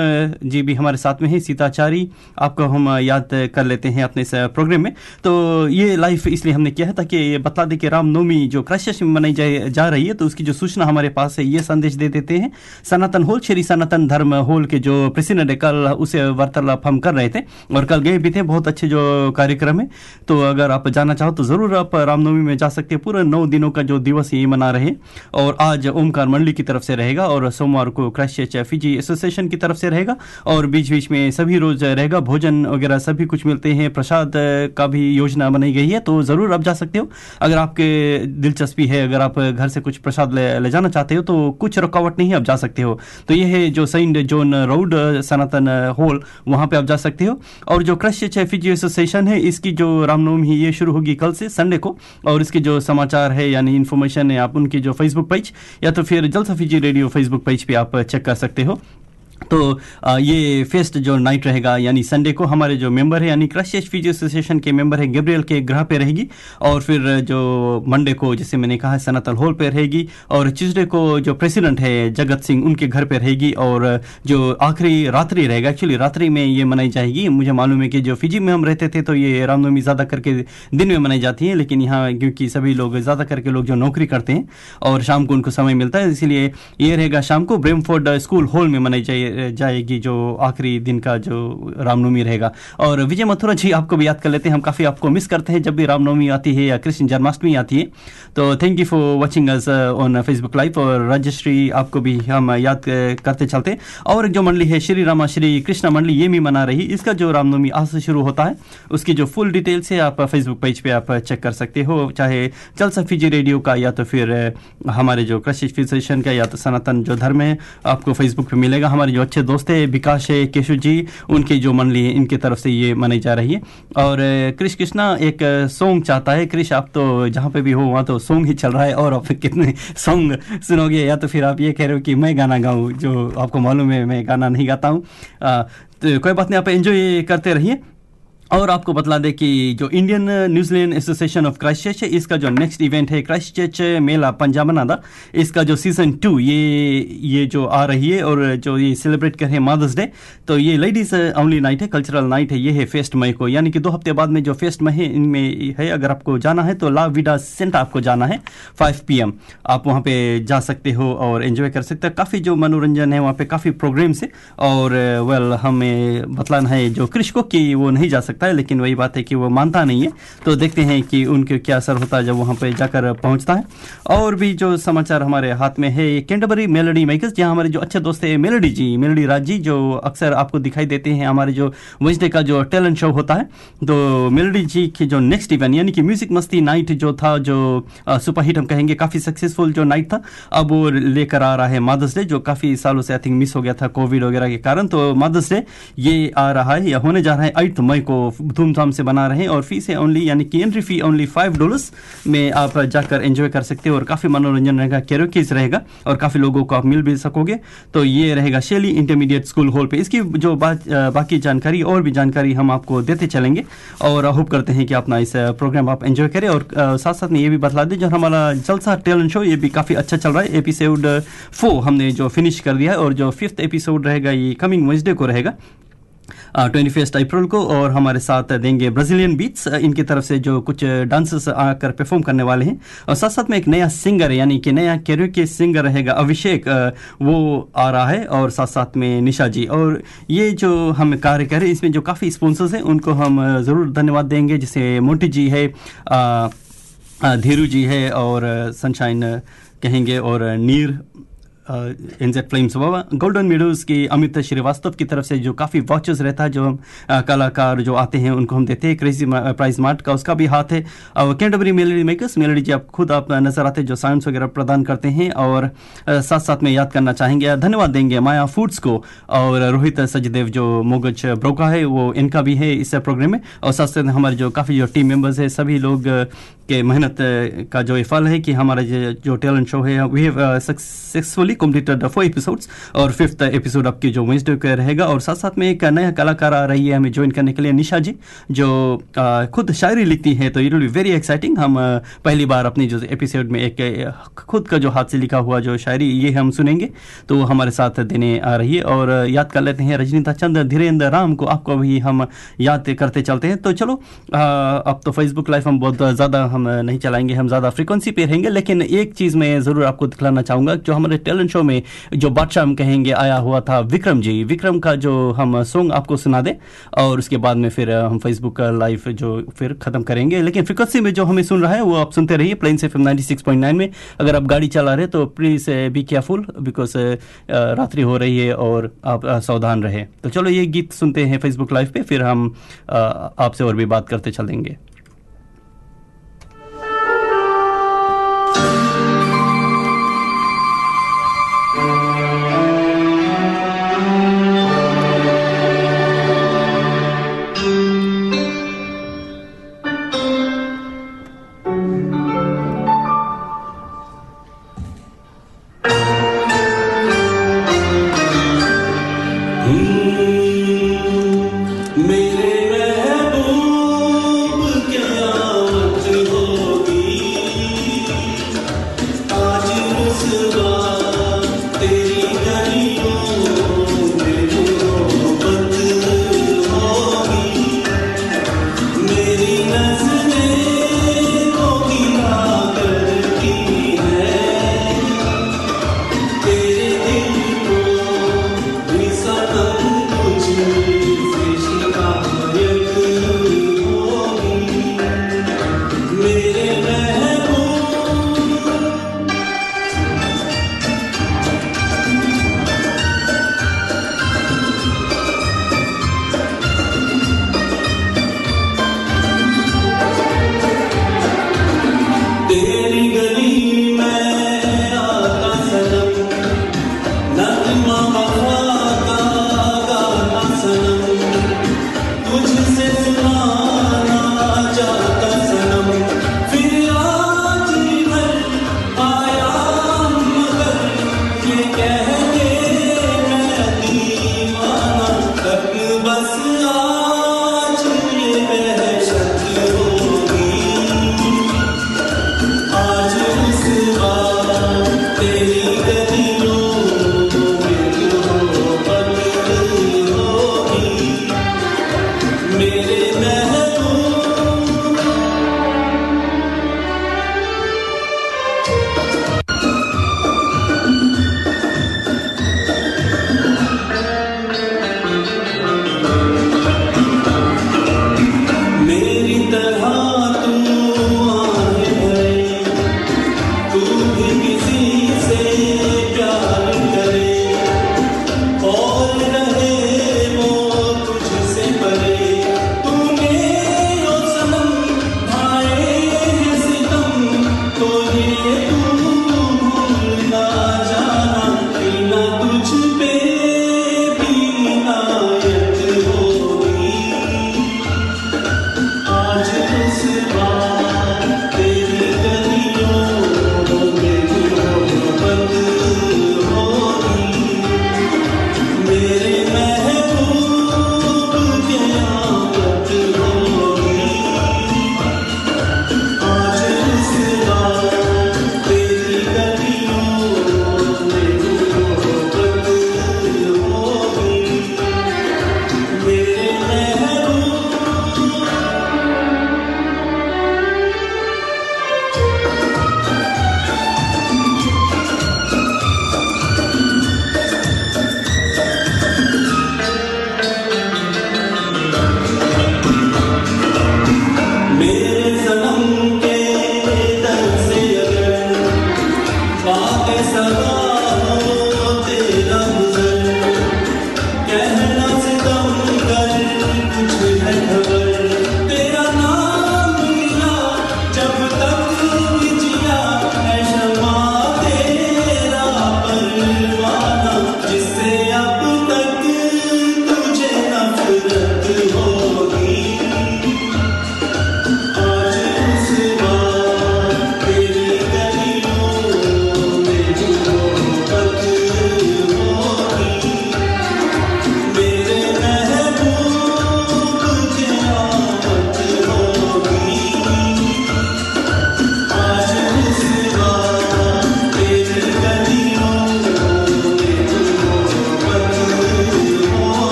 ji भी हमारे साथ में है। सीताचारी, आपको हम याद कर लेते हैं अपने इस प्रोग्राम में। तो ये लाइव इसलिए हमने किया है ताकि बता दें कि रामनवमी जो क्राइस्ट में मनाई जा रही है तो उसकी जो सूचना हमारे पास है, ये संदेश दे देते हैं। सनातन होल श्री सनातन धर्म होल के जो प्रेसिडेंट है कल उसे वार्तालाप हम कर रहे थे और कल गए भी थे बहुत अच्छे जो कार्यक्रम है। तो अगर आप जाना चाहो तो ज़रूर आप रामनवमी में जा सकते हैं। पूरे नौ दिनों का जो दिवस ये मना रहे और आज ओमकार मंडली की तरफ़ से रहेगा और सोमवार को क्राइस्ट फिजी एसोसिएशन की तरफ़ से रहेगा और बीच बीच में सभी रोज रहेगा। भोजन वगैरह सभी कुछ मिलते हैं। प्रसाद का भी योजना बनाई गई है तो ज़रूर आप जा सकते हो। अगर आपके दिलचस्पी है अगर आप घर से कुछ प्रसाद ले, ले जाना चाहते हो तो कुछ रुकावट नहीं है, आप जा सकते हो। तो ये है जो saint John road Sanatan hall, वहाँ पे आप जा सकते हो। और जो क्रश फिजी एसोसिएशन है, इसकी जो रामनवमी ये शुरू होगी कल से, संडे को। और इसके जो समाचार है, यानी इन्फॉर्मेशन है, आप उनकी जो फेसबुक पेज या तो फिर जलसा रेडियो फेसबुक पेज पर आप चेक कर सकते हो। तो ये फेस्ट जो नाइट रहेगा, यानी संडे को हमारे जो मेंबर है, यानी क्रश फिजी एसोसिएशन के मेंबर है, गेब्रियल के ग्रह पे रहेगी, और फिर जो मंडे को, जैसे मैंने कहा सनातल हॉल पे रहेगी, और ट्यूसडे को जो प्रेसिडेंट है, जगत सिंह, उनके घर पे रहेगी, और जो आखिरी रात्रि रहेगा एक्चुअली रात्रि में ये मनाई जाएगी। मुझे मालूम है कि जो फिजी में हम रहते थे तो ये रामनवमी ज़्यादा करके दिन में मनाई जाती है, लेकिन यहाँ क्योंकि सभी लोग, ज़्यादा करके लोग जो नौकरी करते हैं, और शाम को उनको समय मिलता है, इसीलिए ये रहेगा शाम को ब्रेमफोर्ड स्कूल हॉल में मनाई जाए जाएगी जो आखिरी दिन का जो रामनवमी रहेगा। और विजय मथुरा जी आपको भी याद कर लेते हैं हम काफ़ी आपको मिस करते हैं जब भी रामनवमी आती है या कृष्ण जन्माष्टमी आती है। तो thank you for watching us on Facebook live और राजश्री आपको भी हम याद uh, करते चलते और जो मंडली है श्री रामा श्री कृष्णा मंडली ये भी मना रही इसका जो रामनवमी आज से शुरू होता है उसकी जो फुल डिटेल्स है आप फेसबुक पेज पे आप चेक कर सकते हो चाहे चल सफीजी रेडियो का या तो फिर uh, हमारे जो कृषि फिजिशियन का या तो सनातन जो धर्म है आपको फेसबुक पे मिलेगा हमारे जो अच्छे दोस्त है, विकास है केशु जी, उनकी जो मंडली है इनकी तरफ़ से ये मनाई जा रही है। और क्रिश कृष कृष्णा एक सॉन्ग चाहता है। कृष आप तो जहाँ पे भी हो, वहाँ तो सॉन्ग ही चल रहा है। और आप कितने सॉन्ग सुनोगे, या तो फिर आप ये कह रहे हो कि मैं गाना गाऊँ, जो आपको मालूम है, मैं गाना नहीं गाता हूँ। तो कोई बात नहीं, आप एंजॉय करते रहिए। और आपको बतला दें कि जो Indian New Zealand association of Christchurch है, इसका जो नेक्स्ट इवेंट है क्राइस्ट चर्च मेला पंजाबनादा इसका जो सीज़न टू ये ये जो आ रही है और जो ये सेलिब्रेट कर रहे हैं मदर्स डे तो ये लेडीज़ ओनली नाइट है कल्चरल नाइट है, ये है फेस्ट मई को। यानी कि दो हफ़्ते बाद में जो फेस्ट मई है, इनमें है, अगर आपको जाना है तो ला विडा सेंटर आपको जाना है फाइव पी आप वहाँ पे जा सकते हो और इन्जॉय कर सकते हो। काफ़ी जो मनोरंजन है, वहाँ पर काफ़ी प्रोग्राम्स है और वेल हमें बतलाना है जो कृषकों की वो नहीं जा सकता। है, लेकिन वही बात है कि वो मानता नहीं है। तो देखते हैं कि उनके क्या असर होता है जब वहाँ पे जाकर पहुँचता है। और भी जो समाचार हमारे हाथ में है ये कैंटबरी मेलोडी मेकर्स, जहाँ हमारे जो अच्छे दोस्त है, मेलोडी जी, मेलोडी राज, जी जो अक्सर आपको दिखाई देते हैं, हमारे जो वेंसडे का जो टैलेंट शो होता है। तो मेलोडी जी की जो नेक्स्ट इवेंट यानी कि म्यूज़िक मस्ती नाइट जो था, जो सुपरहिट हम कहेंगे, काफ़ी सक्सेसफुल जो नाइट था, अब वो लेकर आ रहा है मदर्स डे जो काफ़ी सालों से आई थिंक मिस हो गया था कोविड वगैरह के कारण। तो मदर्स डे ये आ रहा है, या होने जा रहा है एट्थ मई को धूमधाम से बना रहे हैं और फ़ीस है ओनली यानी कि entry fee only five dollars में आप जाकर एंजॉय कर सकते हो और काफ़ी मनोरंजन रहेगा कैरोकीज रहेगा और काफ़ी लोगों को आप मिल भी सकोगे। तो ये रहेगा शेली इंटरमीडिएट स्कूल हॉल पे। इसकी जो बात बाकी जानकारी, और भी जानकारी हम आपको देते चलेंगे और होप करते हैं कि अपना इस प्रोग्राम आप एंजॉय करें और साथ साथ में ये भी बतला दें, जो हमारा जलसा टैलेंट शो ये भी काफ़ी अच्छा चल रहा है। एपिसोड फोर हमने जो फिनिश कर दिया है और जो फिफ्थ एपिसोड रहेगा, ये कमिंग वेंसडे को रहेगा। ट्वेंटी फ़र्स्ट अप्रैल को और हमारे साथ देंगे ब्राजीलियन बीट्स इनकी तरफ़ से जो कुछ डांसर्स आकर परफॉर्म करने वाले हैं। और साथ साथ में एक नया सिंगर यानी कि नया कैरियर के सिंगर रहेगा अभिषेक। वो आ रहा है और साथ साथ में निशा जी। और ये जो हम कार्य कर रहे हैं, इसमें जो काफ़ी स्पॉन्सर्स हैं, उनको हम ज़रूर धन्यवाद देंगे। जैसे मोटी जी है धीरू जी है और सनशाइन कहेंगे और Neer NZ flames Baba golden meadows की अमित श्रीवास्तव की तरफ़ से जो काफ़ी वॉचेस रहता है, जो हम कलाकार जो आते हैं, उनको हम देते हैं। क्रेजी प्राइज मार्ट का उसका भी हाथ है। और Canterbury melody makers melody ji, आप खुद आप नज़र आते हैं, जो साइंस वगैरह प्रदान करते हैं और साथ साथ में याद करना चाहेंगे। धन्यवाद देंगे माया फूड्स को और रोहित सचदेव जो मोगज ब्रोका है, वो इनका भी है इस प्रोग्राम में। और साथ साथ हमारे जो काफ़ी जो टीम मेंबर्स है, सभी लोग के मेहनत का जो ये फल है कि हमारा जो टैलेंट शो है we have successfully completed four episodes और फिफ्थ एपिसोड आपके जो वेंसडे का रहेगा और साथ साथ में एक नया कलाकार आ रही है हमें ज्वाइन करने के लिए निशा जी जो अ, खुद शायरी लिखती है तो it will be very exciting हम पहली बार अपनी जो एपिसोड में एक खुद का जो हाथ से लिखा हुआ जो शायरी ये हम सुनेंगे तो हमारे साथ देने आ रही है और याद कर लेते हैं रजनीता चंद्र धीरेन्द्र राम को आपको भी हम याद करते चलते हैं। तो चलो अ, अब तो फेसबुक लाइव हम बहुत ज़्यादा हम नहीं चलाएँगे हम ज़्यादा फ्रिक्वेंसी पे रहेंगे लेकिन एक चीज़ मैं ज़रूर आपको दिखलाना चाहूँगा जो हमारे टैलेंट शो में जो बादशाह हम कहेंगे, आया हुआ था विक्रम जी। विक्रम का जो हम सॉन्ग आपको सुना दें, और उसके बाद में फिर, हम फेसबुक का लाइव जो फिर ख़त्म करेंगे। लेकिन फ्रिक्वेंसी में जो हमें सुन रहा है, वो आप सुनते रहिए प्लेन से एफ़ में। अगर आप गाड़ी चला रहे तो प्लीज़ बी केयरफुल बिकॉज़ रात्रि हो रही है और आप सावधान रहे। तो चलो ये गीत सुनते हैं फेसबुक लाइव पे, फिर हम आपसे और भी बात करते चलेंगे।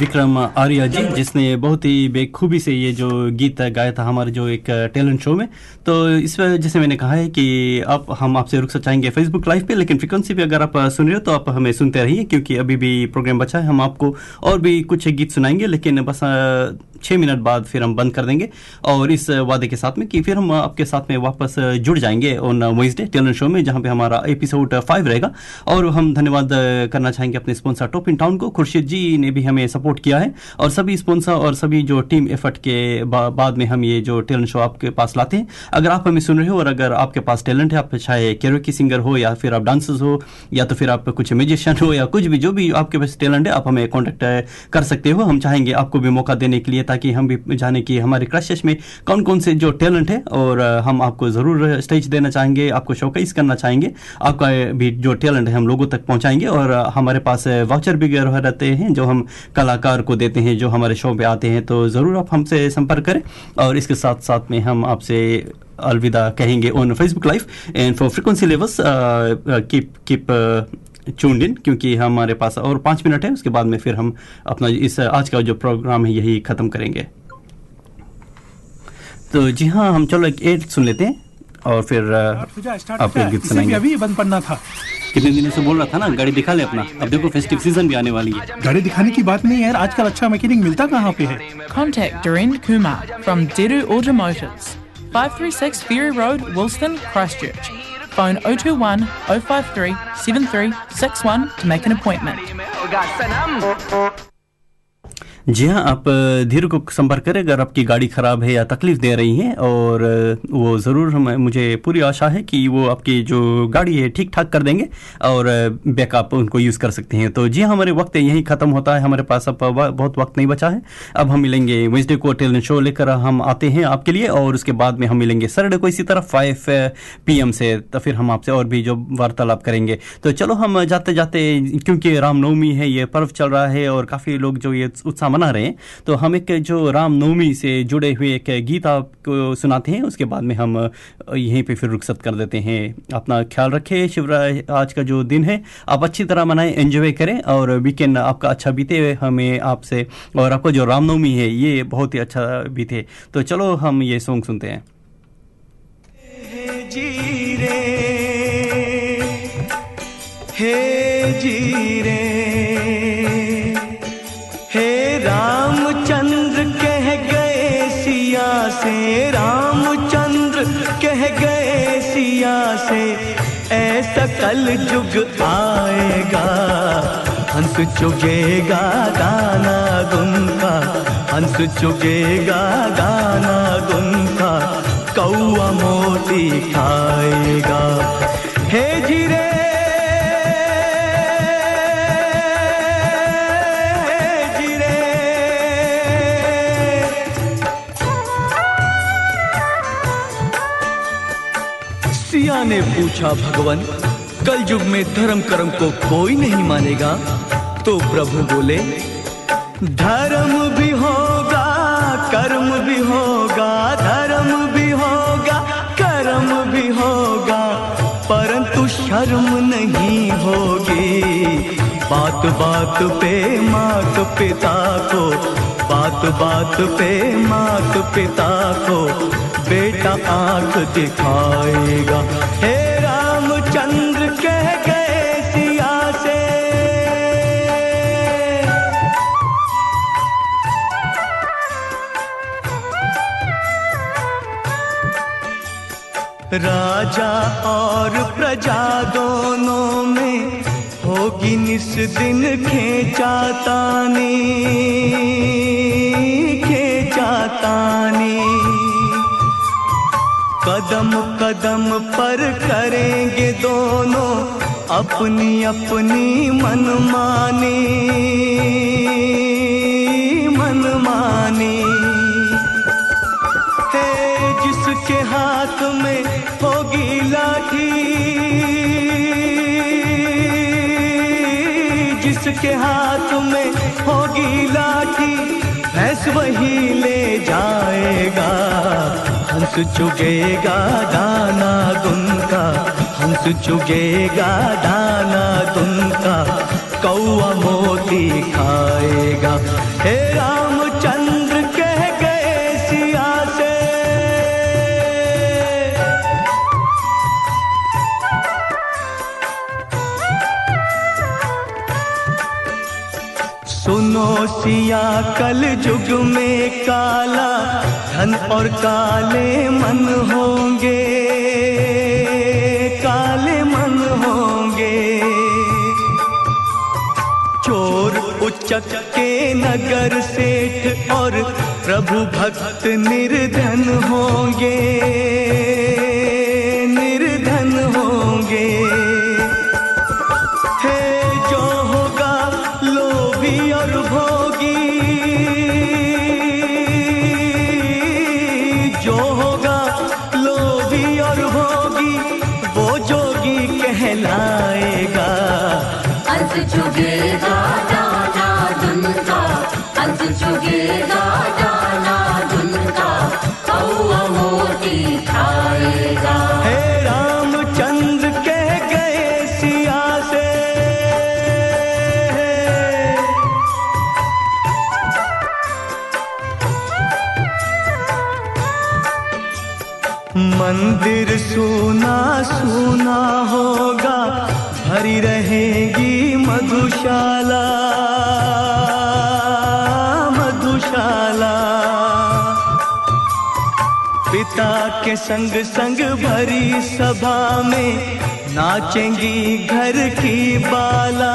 विक्रम आर्या जी, जिसने बहुत ही बेखूबी से ये जो गीत गाया था हमारे जो एक टैलेंट शो में। तो इस वजह जैसे मैंने कहा है कि आप, हम आपसे रुख चाहेंगे फेसबुक लाइव पे, लेकिन फ्रिक्वेंसी पे अगर आप सुन रहे हो तो आप हमें सुनते रहिए, क्योंकि अभी भी प्रोग्राम बचा है, हम आपको और भी कुछ गीत सुनाएँगे, लेकिन बस छः मिनट बाद फिर हम बंद कर देंगे। और इस वादे के साथ में कि फिर हम आपके साथ में वापस जुड़ जाएँगे ऑन वेंसडे टैलेंट शो में, जहाँ पे हमारा एपिसोड फाइव रहेगा। और हम धन्यवाद करना चाहेंगे अपने स्पॉन्सर टॉप इन टाउन को। खुर्शीद जी ने भी हमें सपोर्ट किया है और सभी स्पॉन्सर और सभी जो टीम एफर्ट के बा, बाद में हम ये जो टैलेंट शो आपके पास लाते हैं अगर आप हमें सुन रहे हो और अगर आपके पास टैलेंट है आप चाहे कैरोकी सिंगर हो या फिर आप डांसर्स हो या तो फिर आप कुछ म्यूजिशियन हो या कुछ भी जो भी आपके पास टैलेंट है आप हमें कॉन्टेक्ट कर सकते हो। हम चाहेंगे आपको भी मौका देने के लिए ताकि हम भी जाने कि हमारे क्रशेस में कौन कौन से जो टैलेंट है और हम आपको ज़रूर स्टेज देना चाहेंगे आपको शोकेस करना चाहेंगे आपका भी जो टैलेंट है हम लोगों तक पहुंचाएँगे और हमारे पास वाउचर भी रह- रहते हैं जो हम कलाकार को देते हैं जो हमारे शो पे आते हैं तो ज़रूर आप हमसे संपर्क करें। और इसके साथ साथ में हम आपसे अलविदा कहेंगे on Facebook live and for frequency levels keep keep tuned in क्योंकि हमारे पास और पाँच मिनट है, उसके बाद में फिर हम अपना इस आज का जो प्रोग्राम है, यही ख़त्म करेंगे। तो जी हाँ हम चलो एक एड सुन लेते हैं। और फिर आपको गीत सुनाएँगे। अभी बंद पड़ना था। कितने दिनों से बोल रहा था ना गाड़ी दिखा ले अपना। अब देखो फेस्टिव सीज़न भी आने वाली है। गाड़ी दिखाने की बात नहीं है यार आजकल अच्छा मैकेनिक मिलता कहाँ पे है? Contact Doreen Kumar from Deru Automotives, 536 Ferry Road, Wilston, Christchurch. Phone 021 053 7361 to make an appointment. जी हाँ आप धीरू को संपर्क करें अगर आपकी गाड़ी खराब है या तकलीफ़ दे रही है और वो ज़रूर हम, मुझे पूरी आशा है कि वो आपकी जो गाड़ी है ठीक ठाक कर देंगे और बैकअप उनको यूज़ कर सकते हैं। तो जी हाँ हमारे वक्त यही ख़त्म होता है। हमारे पास अब बहुत वक्त नहीं बचा है। अब हम मिलेंगे वेंसडे को टेलन शो लेकर हम आते हैं आपके लिए और उसके बाद में हम मिलेंगे सरडे को इसी तरह फाइव पी से तो फिर हम आपसे और भी जो वार्तालाप करेंगे। तो चलो हम जाते जाते क्योंकि रामनवमी है, ये पर्व चल रहा है और काफ़ी लोग जो ये उत्साह मना रहे हैं। तो हम एक जो रामनवमी से जुड़े हुए एक गीत आपको सुनाते हैं, उसके बाद में हम यहीं पे फिर रुखसत कर देते हैं। अपना ख्याल रखें शिवराज आज का जो दिन है, आप अच्छी तरह मनाएँ एंजॉय करें, और वीकेंड आपका अच्छा बीते, हमें आपसे, और आपको जो रामनवमी है, ये बहुत ही अच्छा बीते। तो चलो, हम ये सॉन्ग सुनते हैं। जी रे हे जी रे से रामचंद्र कह गए सिया से, ऐसा कल जुग आएगा। हंस चुगेगा गाना गुन का, हंस चुगेगा गाना गुन का कौआ मोती खाएगा। हे जीरे सिया ने पूछा, भगवान कल युग में धर्म कर्म को कोई नहीं मानेगा? तो प्रभु बोले, धर्म भी होगा, कर्म भी होगा, धर्म भी होगा, कर्म भी होगा, परंतु शर्म नहीं होगी। बात बात पे, मात पिता को, बात बात पे, मात पिता को बेटा आँख दिखाएगा। हे रामचंद्र, कह गए सिया से राजा और प्रजा दोनों में होगी निस दिन खेचातानी खेचातानी। कदम कदम पर करेंगे दोनों अपनी अपनी मनमानी। मनमानी। है जिसके हाथ में होगी लाठी, जिसके हाथ में होगी लाठी, भैंस वही ले जाएगा। हंस चुगेगा दाना दुन का हंस चुगेगा दाना दुन का कौआ मोती खाएगा। हे रामचंद्र सुनो सिया, कल युग में काला, धन और काले मन होंगे। काले मन होंगे। चोर उच्चक के नगर सेठ और प्रभु भक्त निर्धन होंगे। मधुशाला मधुशाला। पिता के संग संग भरी सभा में नाचेंगी घर की बाला।